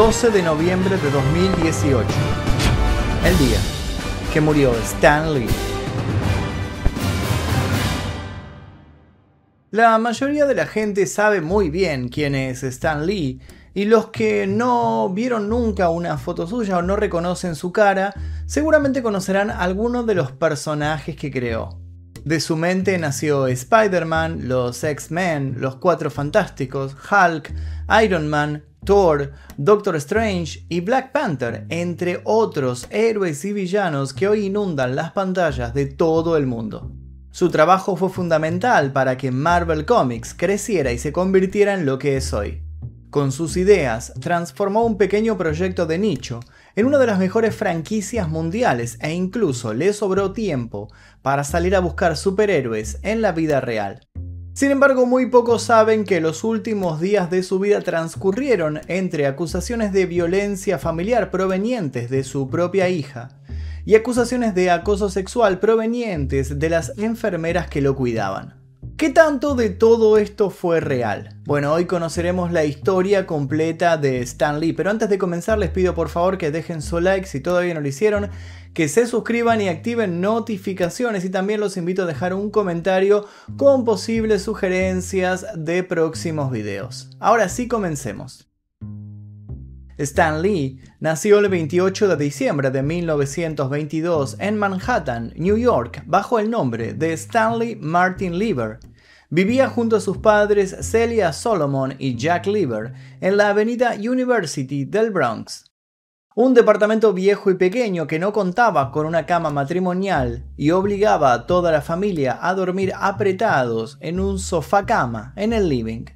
12 de noviembre de 2018. El día que murió Stan Lee. La mayoría de la gente sabe muy bien quién es Stan Lee, y los que no vieron nunca una foto suya o no reconocen su cara, seguramente conocerán algunos de los personajes que creó. De su mente nació Spider-Man, los X-Men, los Cuatro Fantásticos, Hulk, Iron Man, Thor, Doctor Strange y Black Panther, entre otros héroes y villanos que hoy inundan las pantallas de todo el mundo. Su trabajo fue fundamental para que Marvel Comics creciera y se convirtiera en lo que es hoy. Con sus ideas, transformó un pequeño proyecto de nicho en una de las mejores franquicias mundiales e incluso le sobró tiempo para salir a buscar superhéroes en la vida real. Sin embargo, muy pocos saben que los últimos días de su vida transcurrieron entre acusaciones de violencia familiar provenientes de su propia hija y acusaciones de acoso sexual provenientes de las enfermeras que lo cuidaban. ¿Qué tanto de todo esto fue real? Bueno, hoy conoceremos la historia completa de Stan Lee, pero antes de comenzar les pido por favor que dejen su like si todavía no lo hicieron, que se suscriban y activen notificaciones y también los invito a dejar un comentario con posibles sugerencias de próximos videos. Ahora sí comencemos. Stan Lee nació el 28 de diciembre de 1922 en Manhattan, New York, bajo el nombre de Stanley Martin Lieber. Vivía junto a sus padres Celia Solomon y Jack Lieber en la avenida University del Bronx. Un departamento viejo y pequeño que no contaba con una cama matrimonial y obligaba a toda la familia a dormir apretados en un sofá cama en el living.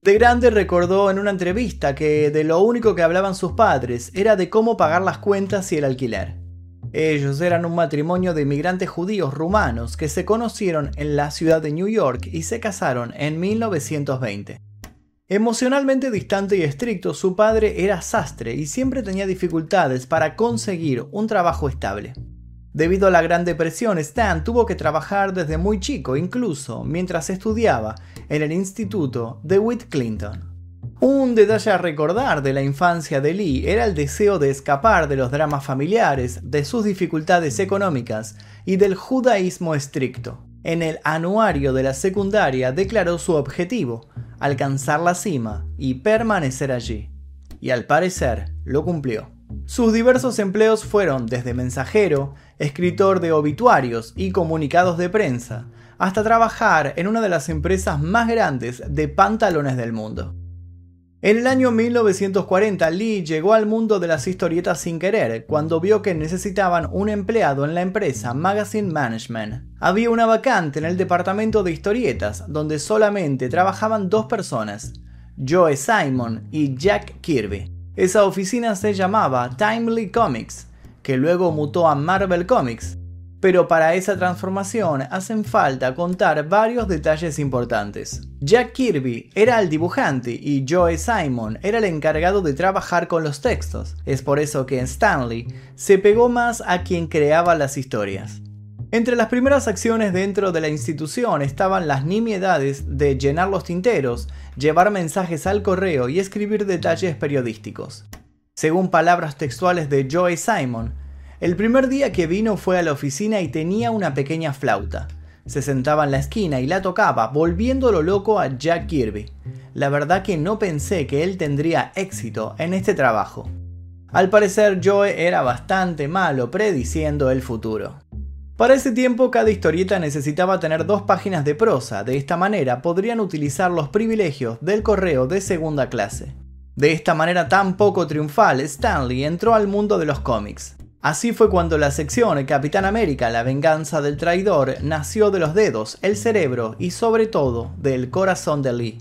De grande recordó en una entrevista que de lo único que hablaban sus padres era de cómo pagar las cuentas y el alquiler. Ellos eran un matrimonio de inmigrantes judíos rumanos que se conocieron en la ciudad de New York y se casaron en 1920. Emocionalmente distante y estricto, su padre era sastre y siempre tenía dificultades para conseguir un trabajo estable. Debido a la Gran Depresión, Stan tuvo que trabajar desde muy chico, incluso mientras estudiaba en el Instituto de Whit Clinton. Un detalle a recordar de la infancia de Lee era el deseo de escapar de los dramas familiares, de sus dificultades económicas y del judaísmo estricto. En el anuario de la secundaria declaró su objetivo, alcanzar la cima y permanecer allí. Y al parecer lo cumplió. Sus diversos empleos fueron desde mensajero, escritor de obituarios y comunicados de prensa, hasta trabajar en una de las empresas más grandes de pantalones del mundo. En el año 1940, Lee llegó al mundo de las historietas sin querer, cuando vio que necesitaban un empleado en la empresa Magazine Management. Había una vacante en el departamento de historietas, donde solamente trabajaban dos personas, Joe Simon y Jack Kirby. Esa oficina se llamaba Timely Comics, que luego mutó a Marvel Comics, pero para esa transformación hacen falta contar varios detalles importantes. Jack Kirby era el dibujante y Joe Simon era el encargado de trabajar con los textos. Es por eso que Stanley se pegó más a quien creaba las historias. Entre las primeras acciones dentro de la institución estaban las nimiedades de llenar los tinteros, llevar mensajes al correo y escribir detalles periodísticos. Según palabras textuales de Joey Simon, el primer día que vino fue a la oficina y tenía una pequeña flauta. Se sentaba en la esquina y la tocaba, volviéndolo loco a Jack Kirby. La verdad que no pensé que él tendría éxito en este trabajo. Al parecer Joe era bastante malo prediciendo el futuro. Para ese tiempo cada historieta necesitaba tener dos páginas de prosa, de esta manera podrían utilizar los privilegios del correo de segunda clase. De esta manera tan poco triunfal, Stanley entró al mundo de los cómics. Así fue cuando la sección Capitán América, la venganza del traidor, nació de los dedos, el cerebro y sobre todo del corazón de Lee.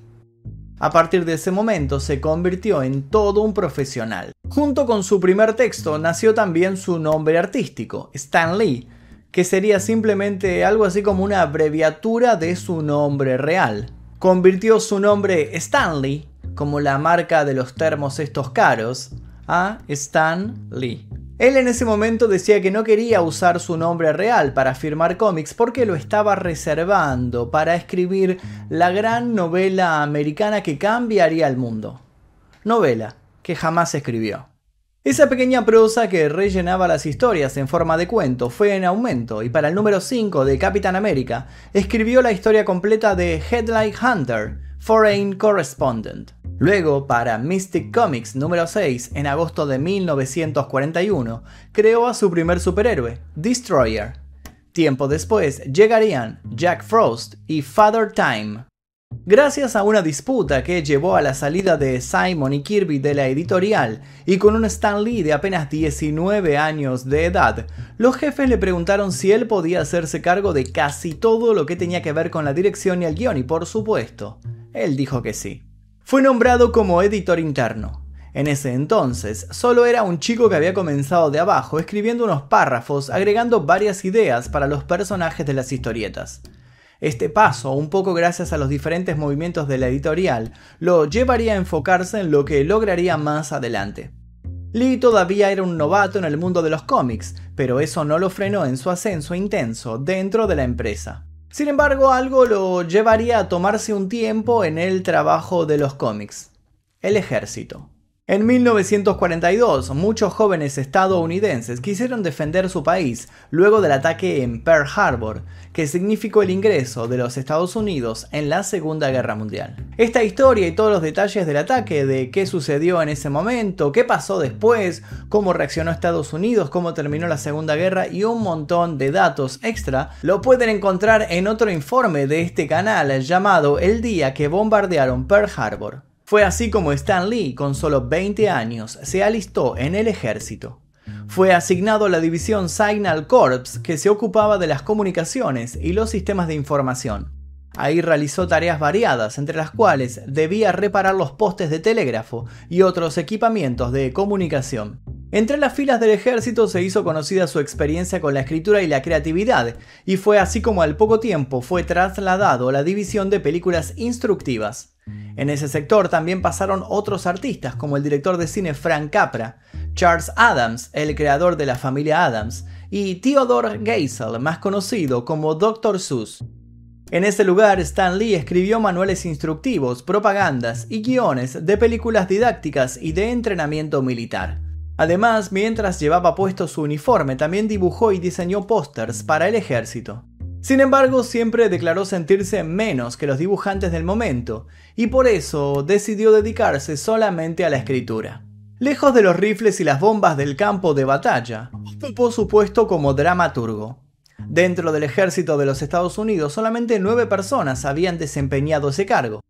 A partir de ese momento se convirtió en todo un profesional. Junto con su primer texto nació también su nombre artístico, Stan Lee, que sería simplemente algo así como una abreviatura de su nombre real. Convirtió su nombre Stanley, como la marca de los termos estos caros, a Stan Lee. Él en ese momento decía que no quería usar su nombre real para firmar cómics porque lo estaba reservando para escribir la gran novela americana que cambiaría el mundo. Novela que jamás escribió. Esa pequeña prosa que rellenaba las historias en forma de cuento fue en aumento y para el número 5 de Capitán América escribió la historia completa de Headlight Hunter, Foreign Correspondent. Luego, para Mystic Comics número 6, en agosto de 1941, creó a su primer superhéroe, Destroyer. Tiempo después llegarían Jack Frost y Father Time. Gracias a una disputa que llevó a la salida de Simon y Kirby de la editorial y con un Stan Lee de apenas 19 años de edad, los jefes le preguntaron si él podía hacerse cargo de casi todo lo que tenía que ver con la dirección y el guion y por supuesto, él dijo que sí. Fue nombrado como editor interno. En ese entonces, solo era un chico que había comenzado de abajo escribiendo unos párrafos agregando varias ideas para los personajes de las historietas. Este paso, un poco gracias a los diferentes movimientos de la editorial, lo llevaría a enfocarse en lo que lograría más adelante. Lee todavía era un novato en el mundo de los cómics, pero eso no lo frenó en su ascenso intenso dentro de la empresa. Sin embargo, algo lo llevaría a tomarse un tiempo en el trabajo de los cómics. El ejército. En 1942, muchos jóvenes estadounidenses quisieron defender su país luego del ataque en Pearl Harbor, que significó el ingreso de los Estados Unidos en la Segunda Guerra Mundial. Esta historia y todos los detalles del ataque, de qué sucedió en ese momento, qué pasó después, cómo reaccionó Estados Unidos, cómo terminó la Segunda Guerra y un montón de datos extra, lo pueden encontrar en otro informe de este canal llamado El día que bombardearon Pearl Harbor. Fue así como Stan Lee, con solo 20 años, se alistó en el ejército. Fue asignado a la división Signal Corps que se ocupaba de las comunicaciones y los sistemas de información. Ahí realizó tareas variadas, entre las cuales debía reparar los postes de telégrafo y otros equipamientos de comunicación. Entre las filas del ejército se hizo conocida su experiencia con la escritura y la creatividad, y fue así como al poco tiempo fue trasladado a la división de películas instructivas. En ese sector también pasaron otros artistas como el director de cine Frank Capra, Charles Adams, el creador de la familia Adams, y Theodore Geisel, más conocido como Dr. Seuss. En ese lugar, Stan Lee escribió manuales instructivos, propagandas y guiones de películas didácticas y de entrenamiento militar. Además, mientras llevaba puesto su uniforme, también dibujó y diseñó pósters para el ejército. Sin embargo, siempre declaró sentirse menos que los dibujantes del momento, y por eso decidió dedicarse solamente a la escritura. Lejos de los rifles y las bombas del campo de batalla, ocupó su puesto como dramaturgo. Dentro del ejército de los Estados Unidos, solamente nueve personas habían desempeñado ese cargo.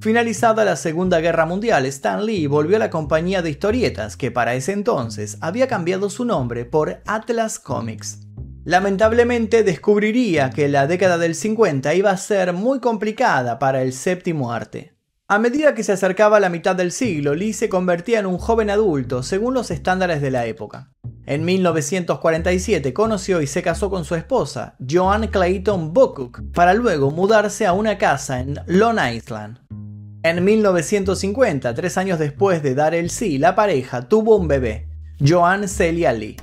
Finalizada la Segunda Guerra Mundial, Stan Lee volvió a la compañía de historietas que para ese entonces había cambiado su nombre por Atlas Comics. Lamentablemente descubriría que la década del 50 iba a ser muy complicada para el séptimo arte. A medida que se acercaba la mitad del siglo, Lee se convertía en un joven adulto según los estándares de la época. En 1947 conoció y se casó con su esposa, Joan Clayton Bocook, para luego mudarse a una casa en Long Island. En 1950, tres años después de dar el sí, la pareja tuvo un bebé, Joan Celia Lee.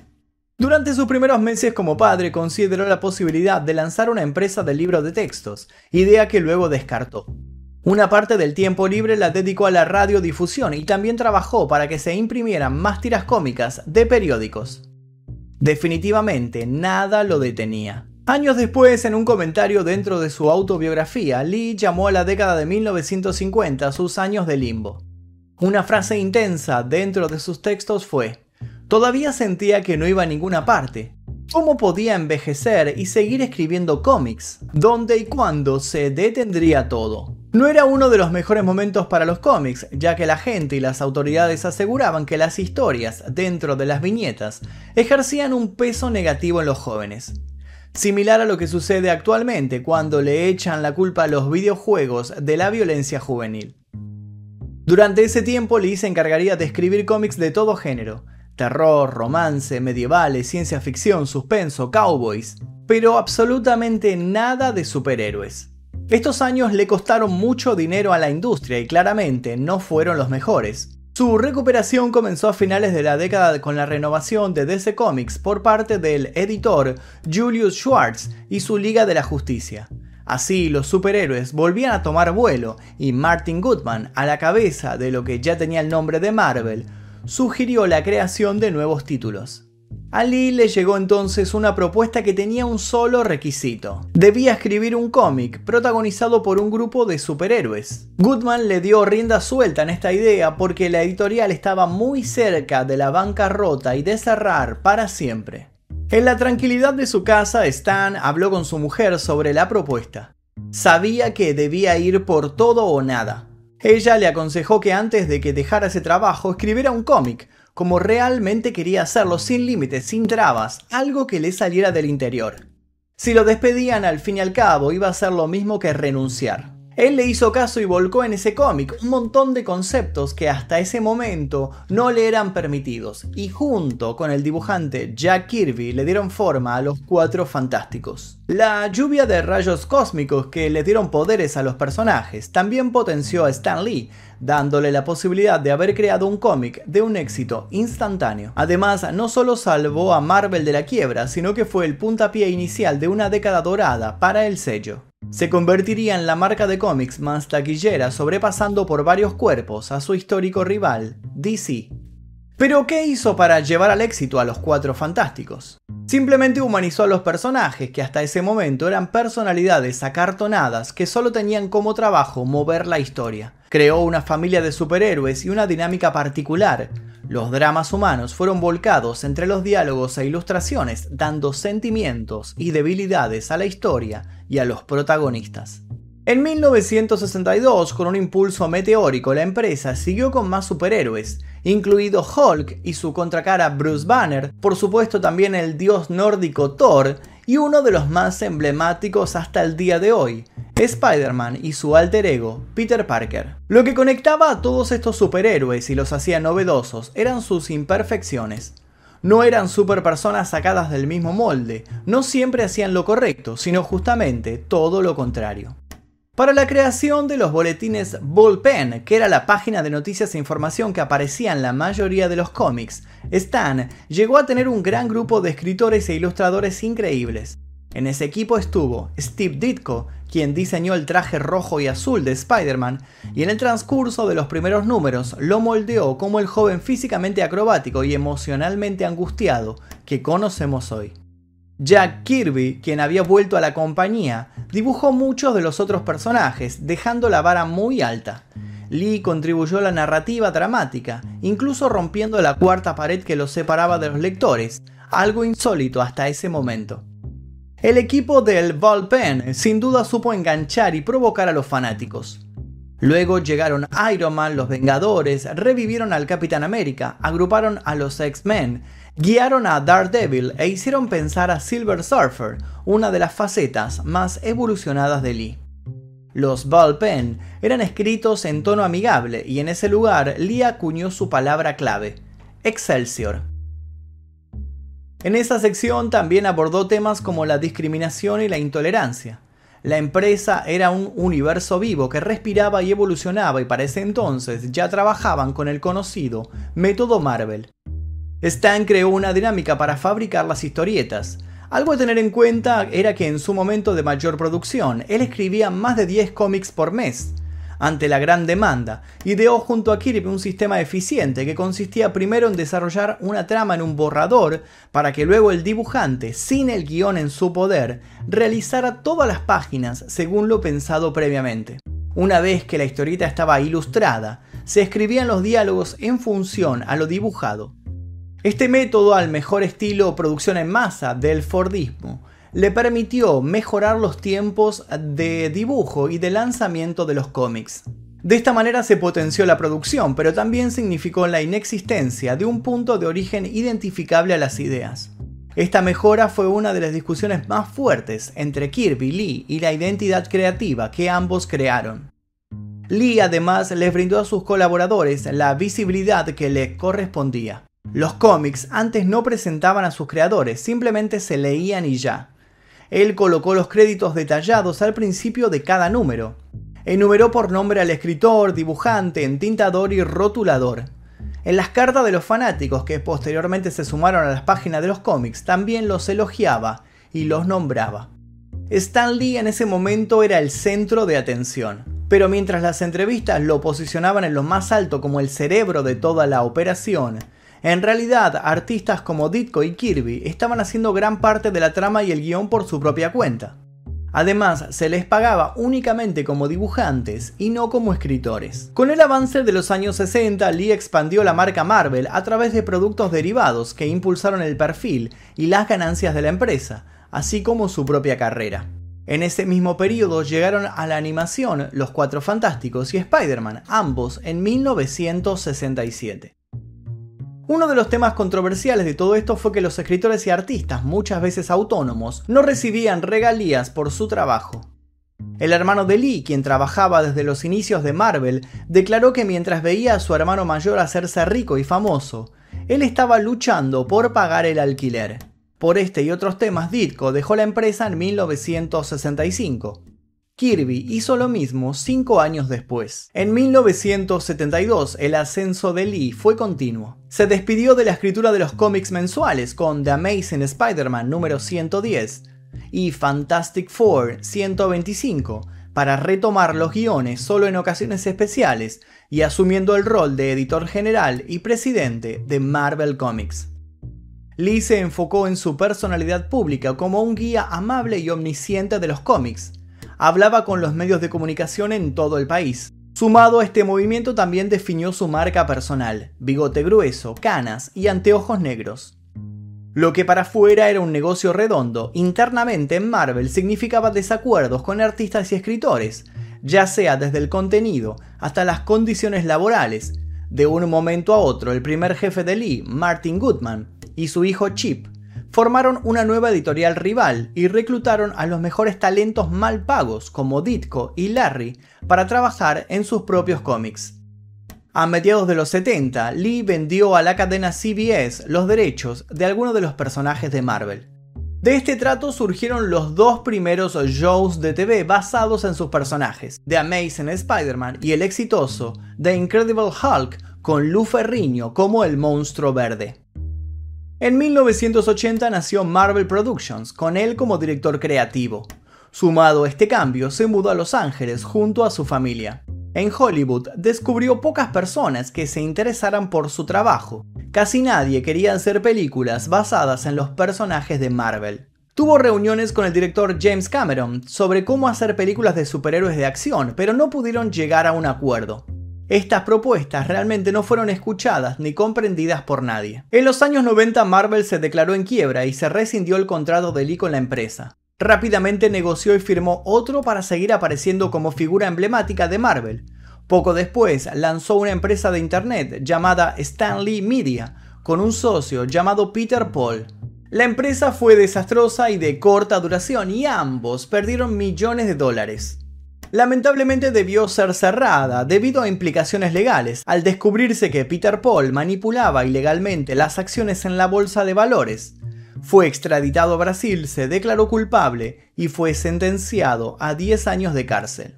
Durante sus primeros meses como padre consideró la posibilidad de lanzar una empresa de libros de textos, idea que luego descartó. Una parte del tiempo libre la dedicó a la radiodifusión y también trabajó para que se imprimieran más tiras cómicas de periódicos. Definitivamente nada lo detenía. Años después, en un comentario dentro de su autobiografía, Lee llamó a la década de 1950 sus años de limbo. Una frase intensa dentro de sus textos fue, Todavía sentía que no iba a ninguna parte. ¿Cómo podía envejecer y seguir escribiendo cómics? ¿Dónde y cuándo se detendría todo? No era uno de los mejores momentos para los cómics, ya que la gente y las autoridades aseguraban que las historias dentro de las viñetas ejercían un peso negativo en los jóvenes. Similar a lo que sucede actualmente cuando le echan la culpa a los videojuegos de la violencia juvenil. Durante ese tiempo Lee se encargaría de escribir cómics de todo género, terror, romance, medievales, ciencia ficción, suspenso, cowboys, pero absolutamente nada de superhéroes. Estos años le costaron mucho dinero a la industria y claramente no fueron los mejores. Su recuperación comenzó a finales de la década con la renovación de DC Comics por parte del editor Julius Schwartz y su Liga de la Justicia. Así los superhéroes volvían a tomar vuelo y Martin Goodman, a la cabeza de lo que ya tenía el nombre de Marvel, sugirió la creación de nuevos títulos. A Lee le llegó entonces una propuesta que tenía un solo requisito. Debía escribir un cómic protagonizado por un grupo de superhéroes. Goodman le dio rienda suelta en esta idea porque la editorial estaba muy cerca de la bancarrota y de cerrar para siempre. En la tranquilidad de su casa, Stan habló con su mujer sobre la propuesta. Sabía que debía ir por todo o nada. Ella le aconsejó que antes de que dejara ese trabajo escribiera un cómic, como realmente quería hacerlo sin límites, sin trabas, algo que le saliera del interior. Si lo despedían al fin y al cabo iba a ser lo mismo que renunciar. Él le hizo caso y volcó en ese cómic un montón de conceptos que hasta ese momento no le eran permitidos, y junto con el dibujante Jack Kirby le dieron forma a los Cuatro Fantásticos. La lluvia de rayos cósmicos que le dieron poderes a los personajes también potenció a Stan Lee, dándole la posibilidad de haber creado un cómic de un éxito instantáneo. Además, no solo salvó a Marvel de la quiebra, sino que fue el puntapié inicial de una década dorada para el sello se convertiría en la marca de cómics más taquillera sobrepasando por varios cuerpos a su histórico rival, DC. Pero ¿qué hizo para llevar al éxito a los Cuatro Fantásticos? Simplemente humanizó a los personajes que hasta ese momento eran personalidades acartonadas que solo tenían como trabajo mover la historia. Creó una familia de superhéroes y una dinámica particular, los dramas humanos fueron volcados entre los diálogos e ilustraciones, dando sentimientos y debilidades a la historia y a los protagonistas. En 1962, con un impulso meteórico, la empresa siguió con más superhéroes, incluido Hulk y su contracara Bruce Banner, por supuesto también el dios nórdico Thor, y uno de los más emblemáticos hasta el día de hoy, Spider-Man y su alter ego, Peter Parker. Lo que conectaba a todos estos superhéroes y los hacía novedosos eran sus imperfecciones. No eran superpersonas sacadas del mismo molde, no siempre hacían lo correcto, sino justamente todo lo contrario. Para la creación de los boletines Bullpen, que era la página de noticias e información que aparecía en la mayoría de los cómics, Stan llegó a tener un gran grupo de escritores e ilustradores increíbles. En ese equipo estuvo Steve Ditko, quien diseñó el traje rojo y azul de Spider-Man, y en el transcurso de los primeros números lo moldeó como el joven físicamente acrobático y emocionalmente angustiado que conocemos hoy. Jack Kirby, quien había vuelto a la compañía, dibujó muchos de los otros personajes, dejando la vara muy alta. Lee contribuyó a la narrativa dramática, incluso rompiendo la cuarta pared que los separaba de los lectores, algo insólito hasta ese momento. El equipo del Ballpen sin duda supo enganchar y provocar a los fanáticos. Luego llegaron Iron Man, los Vengadores, revivieron al Capitán América, agruparon a los X-Men, guiaron a Daredevil e hicieron pensar a Silver Surfer, una de las facetas más evolucionadas de Lee. Los Ballpen eran escritos en tono amigable y en ese lugar Lee acuñó su palabra clave, Excelsior. En esa sección también abordó temas como la discriminación y la intolerancia. La empresa era un universo vivo que respiraba y evolucionaba y para ese entonces ya trabajaban con el conocido método Marvel. Stan creó una dinámica para fabricar las historietas. Algo a tener en cuenta era que en su momento de mayor producción, él escribía más de 10 cómics por mes ante la gran demanda, ideó junto a Kirby un sistema eficiente que consistía primero en desarrollar una trama en un borrador para que luego el dibujante, sin el guion en su poder, realizara todas las páginas según lo pensado previamente. Una vez que la historieta estaba ilustrada, se escribían los diálogos en función a lo dibujado. Este método, al mejor estilo producción en masa del Fordismo, le permitió mejorar los tiempos de dibujo y de lanzamiento de los cómics. De esta manera se potenció la producción, pero también significó la inexistencia de un punto de origen identificable a las ideas. Esta mejora fue una de las discusiones más fuertes entre Kirby, Lee y la identidad creativa que ambos crearon. Lee además les brindó a sus colaboradores la visibilidad que les correspondía. Los cómics antes no presentaban a sus creadores, simplemente se leían y ya. Él colocó los créditos detallados al principio de cada número. Enumeró por nombre al escritor, dibujante, entintador y rotulador. En las cartas de los fanáticos que posteriormente se sumaron a las páginas de los cómics también los elogiaba y los nombraba. Stan Lee en ese momento era el centro de atención. Pero mientras las entrevistas lo posicionaban en lo más alto como el cerebro de toda la operación, en realidad artistas como Ditko y Kirby estaban haciendo gran parte de la trama y el guion por su propia cuenta. Además, se les pagaba únicamente como dibujantes y no como escritores. Con el avance de los años 60, Lee expandió la marca Marvel a través de productos derivados que impulsaron el perfil y las ganancias de la empresa, así como su propia carrera. En ese mismo periodo llegaron a la animación Los Cuatro Fantásticos y Spider-Man, ambos en 1967. Uno de los temas controversiales de todo esto fue que los escritores y artistas, muchas veces autónomos, no recibían regalías por su trabajo. El hermano de Lee, quien trabajaba desde los inicios de Marvel, declaró que mientras veía a su hermano mayor hacerse rico y famoso, él estaba luchando por pagar el alquiler. Por este y otros temas, Ditko dejó la empresa en 1965. Kirby hizo lo mismo cinco años después. En 1972, el ascenso de Lee fue continuo. Se despidió de la escritura de los cómics mensuales con The Amazing Spider-Man número 110 y Fantastic Four 125 para retomar los guiones solo en ocasiones especiales y asumiendo el rol de editor general y presidente de Marvel Comics. Lee se enfocó en su personalidad pública como un guía amable y omnisciente de los cómics, hablaba con los medios de comunicación en todo el país. Sumado a este movimiento también definió su marca personal, bigote grueso, canas y anteojos negros. Lo que para afuera era un negocio redondo, internamente en Marvel significaba desacuerdos con artistas y escritores, ya sea desde el contenido hasta las condiciones laborales. De un momento a otro, el primer jefe de Lee, Martin Goodman, y su hijo Chip formaron una nueva editorial rival y reclutaron a los mejores talentos mal pagos como Ditko y Larry para trabajar en sus propios cómics. A mediados de los 70, Lee vendió a la cadena CBS los derechos de algunos de los personajes de Marvel. De este trato surgieron los dos primeros shows de TV basados en sus personajes, The Amazing Spider-Man y el exitoso The Incredible Hulk con Lou Ferrigno como el monstruo verde. En 1980 nació Marvel Productions, con él como director creativo. Sumado a este cambio, se mudó a Los Ángeles junto a su familia. En Hollywood descubrió pocas personas que se interesaran por su trabajo. Casi nadie quería hacer películas basadas en los personajes de Marvel. Tuvo reuniones con el director James Cameron sobre cómo hacer películas de superhéroes de acción, pero no pudieron llegar a un acuerdo. Estas propuestas realmente no fueron escuchadas ni comprendidas por nadie. En los años 90 Marvel se declaró en quiebra y se rescindió el contrato de Lee con la empresa. Rápidamente negoció y firmó otro para seguir apareciendo como figura emblemática de Marvel. Poco después lanzó una empresa de internet llamada Stanley Media, con un socio llamado Peter Paul. La empresa fue desastrosa y de corta duración y ambos perdieron millones de dólares lamentablemente debió ser cerrada debido a implicaciones legales, al descubrirse que Peter Paul manipulaba ilegalmente las acciones en la bolsa de valores. Fue extraditado a Brasil, se declaró culpable y fue sentenciado a 10 años de cárcel.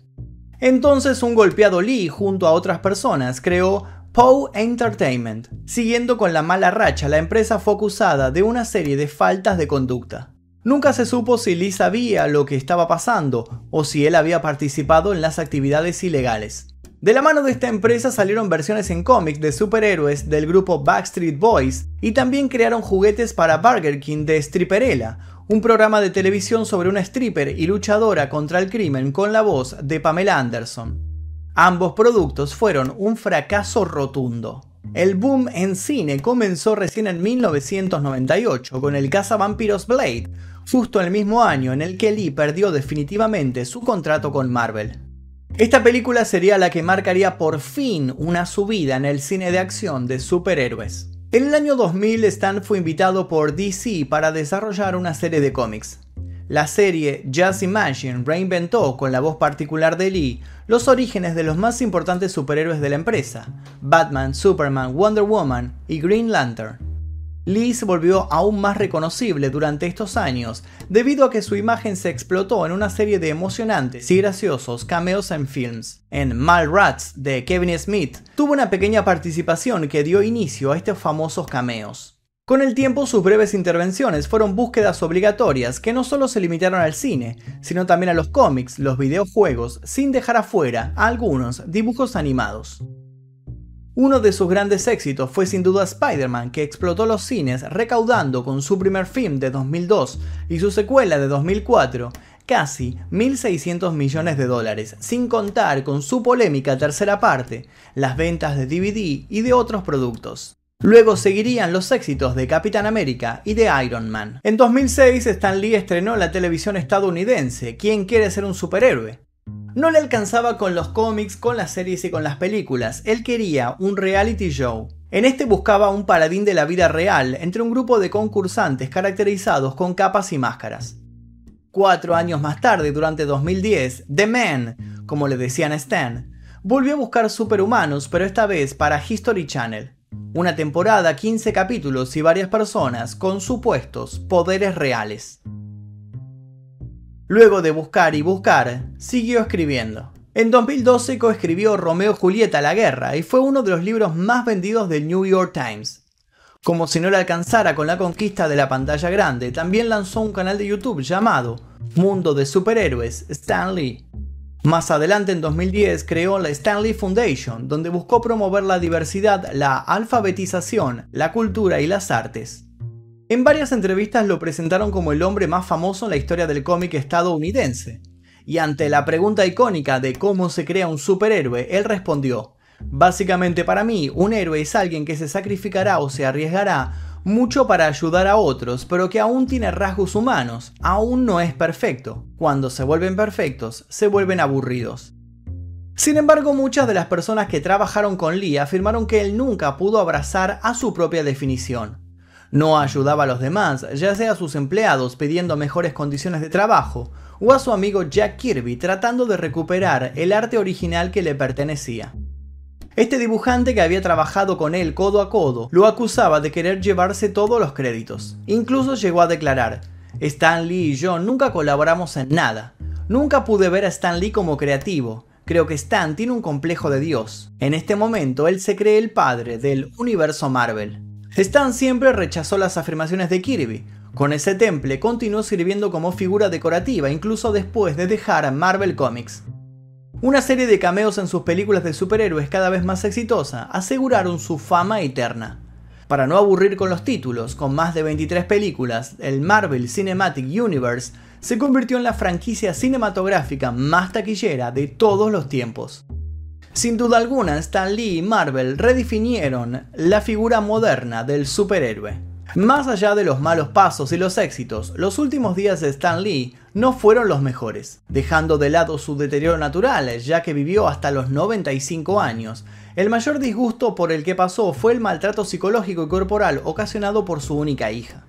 Entonces un golpeado Lee junto a otras personas creó Poe Entertainment. Siguiendo con la mala racha, la empresa fue acusada de una serie de faltas de conducta. Nunca se supo si Lee sabía lo que estaba pasando o si él había participado en las actividades ilegales. De la mano de esta empresa salieron versiones en cómics de superhéroes del grupo Backstreet Boys y también crearon juguetes para Burger King de Stripperella, un programa de televisión sobre una stripper y luchadora contra el crimen con la voz de Pamela Anderson. Ambos productos fueron un fracaso rotundo. El boom en cine comenzó recién en 1998 con el Vampiros Blade, justo el mismo año en el que Lee perdió definitivamente su contrato con Marvel. Esta película sería la que marcaría por fin una subida en el cine de acción de superhéroes. En el año 2000 Stan fue invitado por DC para desarrollar una serie de cómics. La serie Just Imagine reinventó, con la voz particular de Lee, los orígenes de los más importantes superhéroes de la empresa, Batman, Superman, Wonder Woman y Green Lantern. Lee se volvió aún más reconocible durante estos años debido a que su imagen se explotó en una serie de emocionantes y graciosos cameos en films. En Mallrats de Kevin Smith tuvo una pequeña participación que dio inicio a estos famosos cameos. Con el tiempo sus breves intervenciones fueron búsquedas obligatorias que no solo se limitaron al cine, sino también a los cómics, los videojuegos, sin dejar afuera algunos dibujos animados. Uno de sus grandes éxitos fue sin duda Spider-Man, que explotó los cines recaudando con su primer film de 2002 y su secuela de 2004 casi 1.600 millones de dólares, sin contar con su polémica tercera parte, las ventas de DVD y de otros productos. Luego seguirían los éxitos de Capitán América y de Iron Man. En 2006 Stan Lee estrenó la televisión estadounidense ¿Quién quiere ser un superhéroe? No le alcanzaba con los cómics, con las series y con las películas, él quería un reality show. En este buscaba un paladín de la vida real entre un grupo de concursantes caracterizados con capas y máscaras. Cuatro años más tarde, durante 2010, The Man, como le decían a Stan, volvió a buscar superhumanos, pero esta vez para History Channel. Una temporada, 15 capítulos y varias personas con supuestos poderes reales. Luego de buscar y buscar, siguió escribiendo. En 2012 coescribió Romeo Julieta la Guerra y fue uno de los libros más vendidos del New York Times. Como si no le alcanzara con la conquista de la pantalla grande, también lanzó un canal de YouTube llamado Mundo de Superhéroes Stan Lee. Más adelante, en 2010, creó la Stanley Foundation, donde buscó promover la diversidad, la alfabetización, la cultura y las artes. En varias entrevistas lo presentaron como el hombre más famoso en la historia del cómic estadounidense. Y ante la pregunta icónica de cómo se crea un superhéroe, él respondió, Básicamente para mí, un héroe es alguien que se sacrificará o se arriesgará mucho para ayudar a otros, pero que aún tiene rasgos humanos, aún no es perfecto. Cuando se vuelven perfectos, se vuelven aburridos. Sin embargo, muchas de las personas que trabajaron con Lee afirmaron que él nunca pudo abrazar a su propia definición. No ayudaba a los demás, ya sea a sus empleados pidiendo mejores condiciones de trabajo, o a su amigo Jack Kirby tratando de recuperar el arte original que le pertenecía. Este dibujante que había trabajado con él codo a codo lo acusaba de querer llevarse todos los créditos. Incluso llegó a declarar, Stan Lee y yo nunca colaboramos en nada. Nunca pude ver a Stan Lee como creativo. Creo que Stan tiene un complejo de Dios. En este momento él se cree el padre del universo Marvel. Stan siempre rechazó las afirmaciones de Kirby. Con ese temple continuó sirviendo como figura decorativa incluso después de dejar Marvel Comics. Una serie de cameos en sus películas de superhéroes cada vez más exitosa aseguraron su fama eterna. Para no aburrir con los títulos, con más de 23 películas, el Marvel Cinematic Universe se convirtió en la franquicia cinematográfica más taquillera de todos los tiempos. Sin duda alguna, Stan Lee y Marvel redefinieron la figura moderna del superhéroe. Más allá de los malos pasos y los éxitos, los últimos días de Stan Lee no fueron los mejores, dejando de lado su deterioro natural, ya que vivió hasta los 95 años. El mayor disgusto por el que pasó fue el maltrato psicológico y corporal ocasionado por su única hija.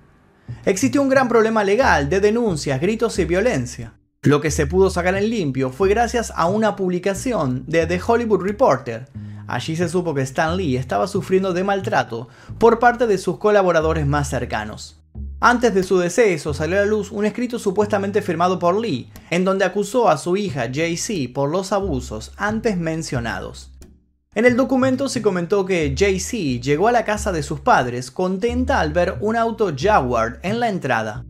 Existió un gran problema legal de denuncias, gritos y violencia. Lo que se pudo sacar en limpio fue gracias a una publicación de The Hollywood Reporter, Allí se supo que Stan Lee estaba sufriendo de maltrato por parte de sus colaboradores más cercanos. Antes de su deceso salió a la luz un escrito supuestamente firmado por Lee, en donde acusó a su hija JC por los abusos antes mencionados. En el documento se comentó que JC llegó a la casa de sus padres contenta al ver un auto Jaguar en la entrada.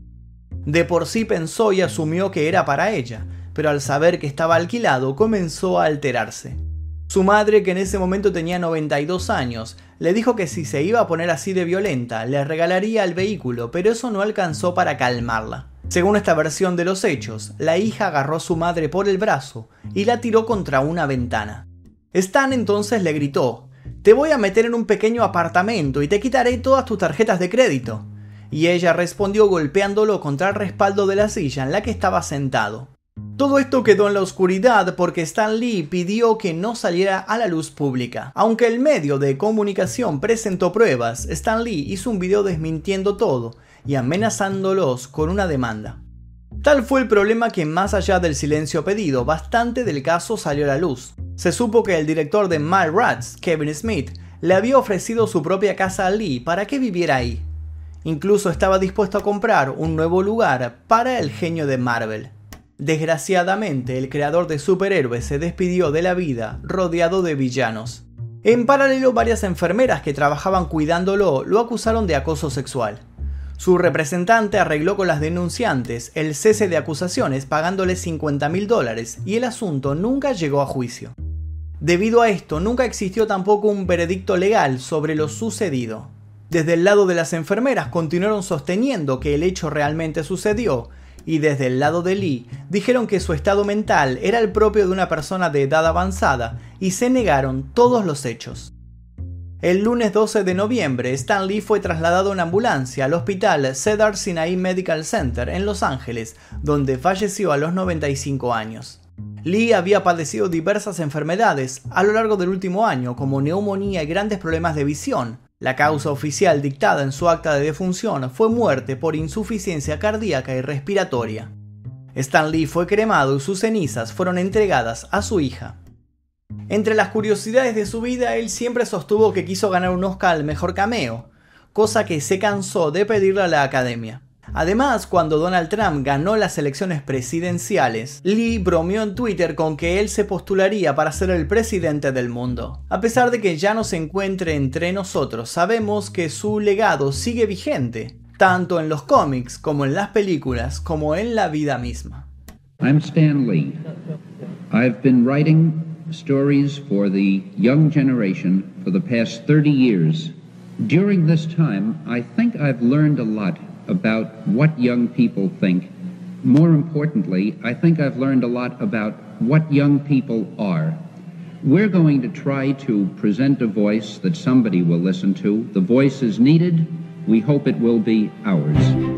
De por sí pensó y asumió que era para ella, pero al saber que estaba alquilado comenzó a alterarse. Su madre, que en ese momento tenía 92 años, le dijo que si se iba a poner así de violenta, le regalaría el vehículo, pero eso no alcanzó para calmarla. Según esta versión de los hechos, la hija agarró a su madre por el brazo y la tiró contra una ventana. Stan entonces le gritó, Te voy a meter en un pequeño apartamento y te quitaré todas tus tarjetas de crédito. Y ella respondió golpeándolo contra el respaldo de la silla en la que estaba sentado. Todo esto quedó en la oscuridad porque Stan Lee pidió que no saliera a la luz pública. Aunque el medio de comunicación presentó pruebas, Stan Lee hizo un video desmintiendo todo y amenazándolos con una demanda. Tal fue el problema que más allá del silencio pedido, bastante del caso salió a la luz. Se supo que el director de Rats, Kevin Smith, le había ofrecido su propia casa a Lee para que viviera ahí. Incluso estaba dispuesto a comprar un nuevo lugar para el genio de Marvel. Desgraciadamente, el creador de superhéroes se despidió de la vida rodeado de villanos. En paralelo, varias enfermeras que trabajaban cuidándolo lo acusaron de acoso sexual. Su representante arregló con las denunciantes el cese de acusaciones pagándole 50 mil dólares y el asunto nunca llegó a juicio. Debido a esto, nunca existió tampoco un veredicto legal sobre lo sucedido. Desde el lado de las enfermeras continuaron sosteniendo que el hecho realmente sucedió, y desde el lado de Lee dijeron que su estado mental era el propio de una persona de edad avanzada y se negaron todos los hechos. El lunes 12 de noviembre, Stan Lee fue trasladado en ambulancia al hospital Cedar Sinai Medical Center en Los Ángeles, donde falleció a los 95 años. Lee había padecido diversas enfermedades a lo largo del último año, como neumonía y grandes problemas de visión, la causa oficial dictada en su acta de defunción fue muerte por insuficiencia cardíaca y respiratoria. Stan Lee fue cremado y sus cenizas fueron entregadas a su hija. Entre las curiosidades de su vida, él siempre sostuvo que quiso ganar un Oscar al mejor cameo, cosa que se cansó de pedirle a la academia. Además, cuando Donald Trump ganó las elecciones presidenciales, Lee bromeó en Twitter con que él se postularía para ser el presidente del mundo. A pesar de que ya no se encuentre entre nosotros, sabemos que su legado sigue vigente, tanto en los cómics como en las películas, como en la vida misma. I'm Stan Lee. I've been writing stories for the young generation for the past 30 years. During this time, I think I've learned a lot about what young people think. More importantly, I think I've learned a lot about what young people are. We're going to try to present a voice that somebody will listen to. The voice is needed. We hope it will be ours.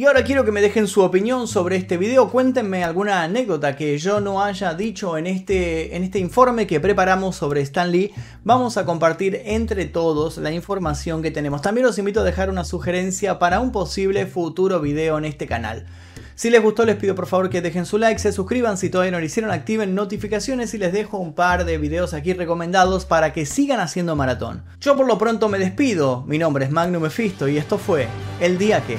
Y ahora quiero que me dejen su opinión sobre este video, cuéntenme alguna anécdota que yo no haya dicho en este, en este informe que preparamos sobre Stan Lee. Vamos a compartir entre todos la información que tenemos. También los invito a dejar una sugerencia para un posible futuro video en este canal. Si les gustó les pido por favor que dejen su like, se suscriban si todavía no lo hicieron, activen notificaciones y les dejo un par de videos aquí recomendados para que sigan haciendo maratón. Yo por lo pronto me despido, mi nombre es Magnum Mephisto y esto fue El Día Que...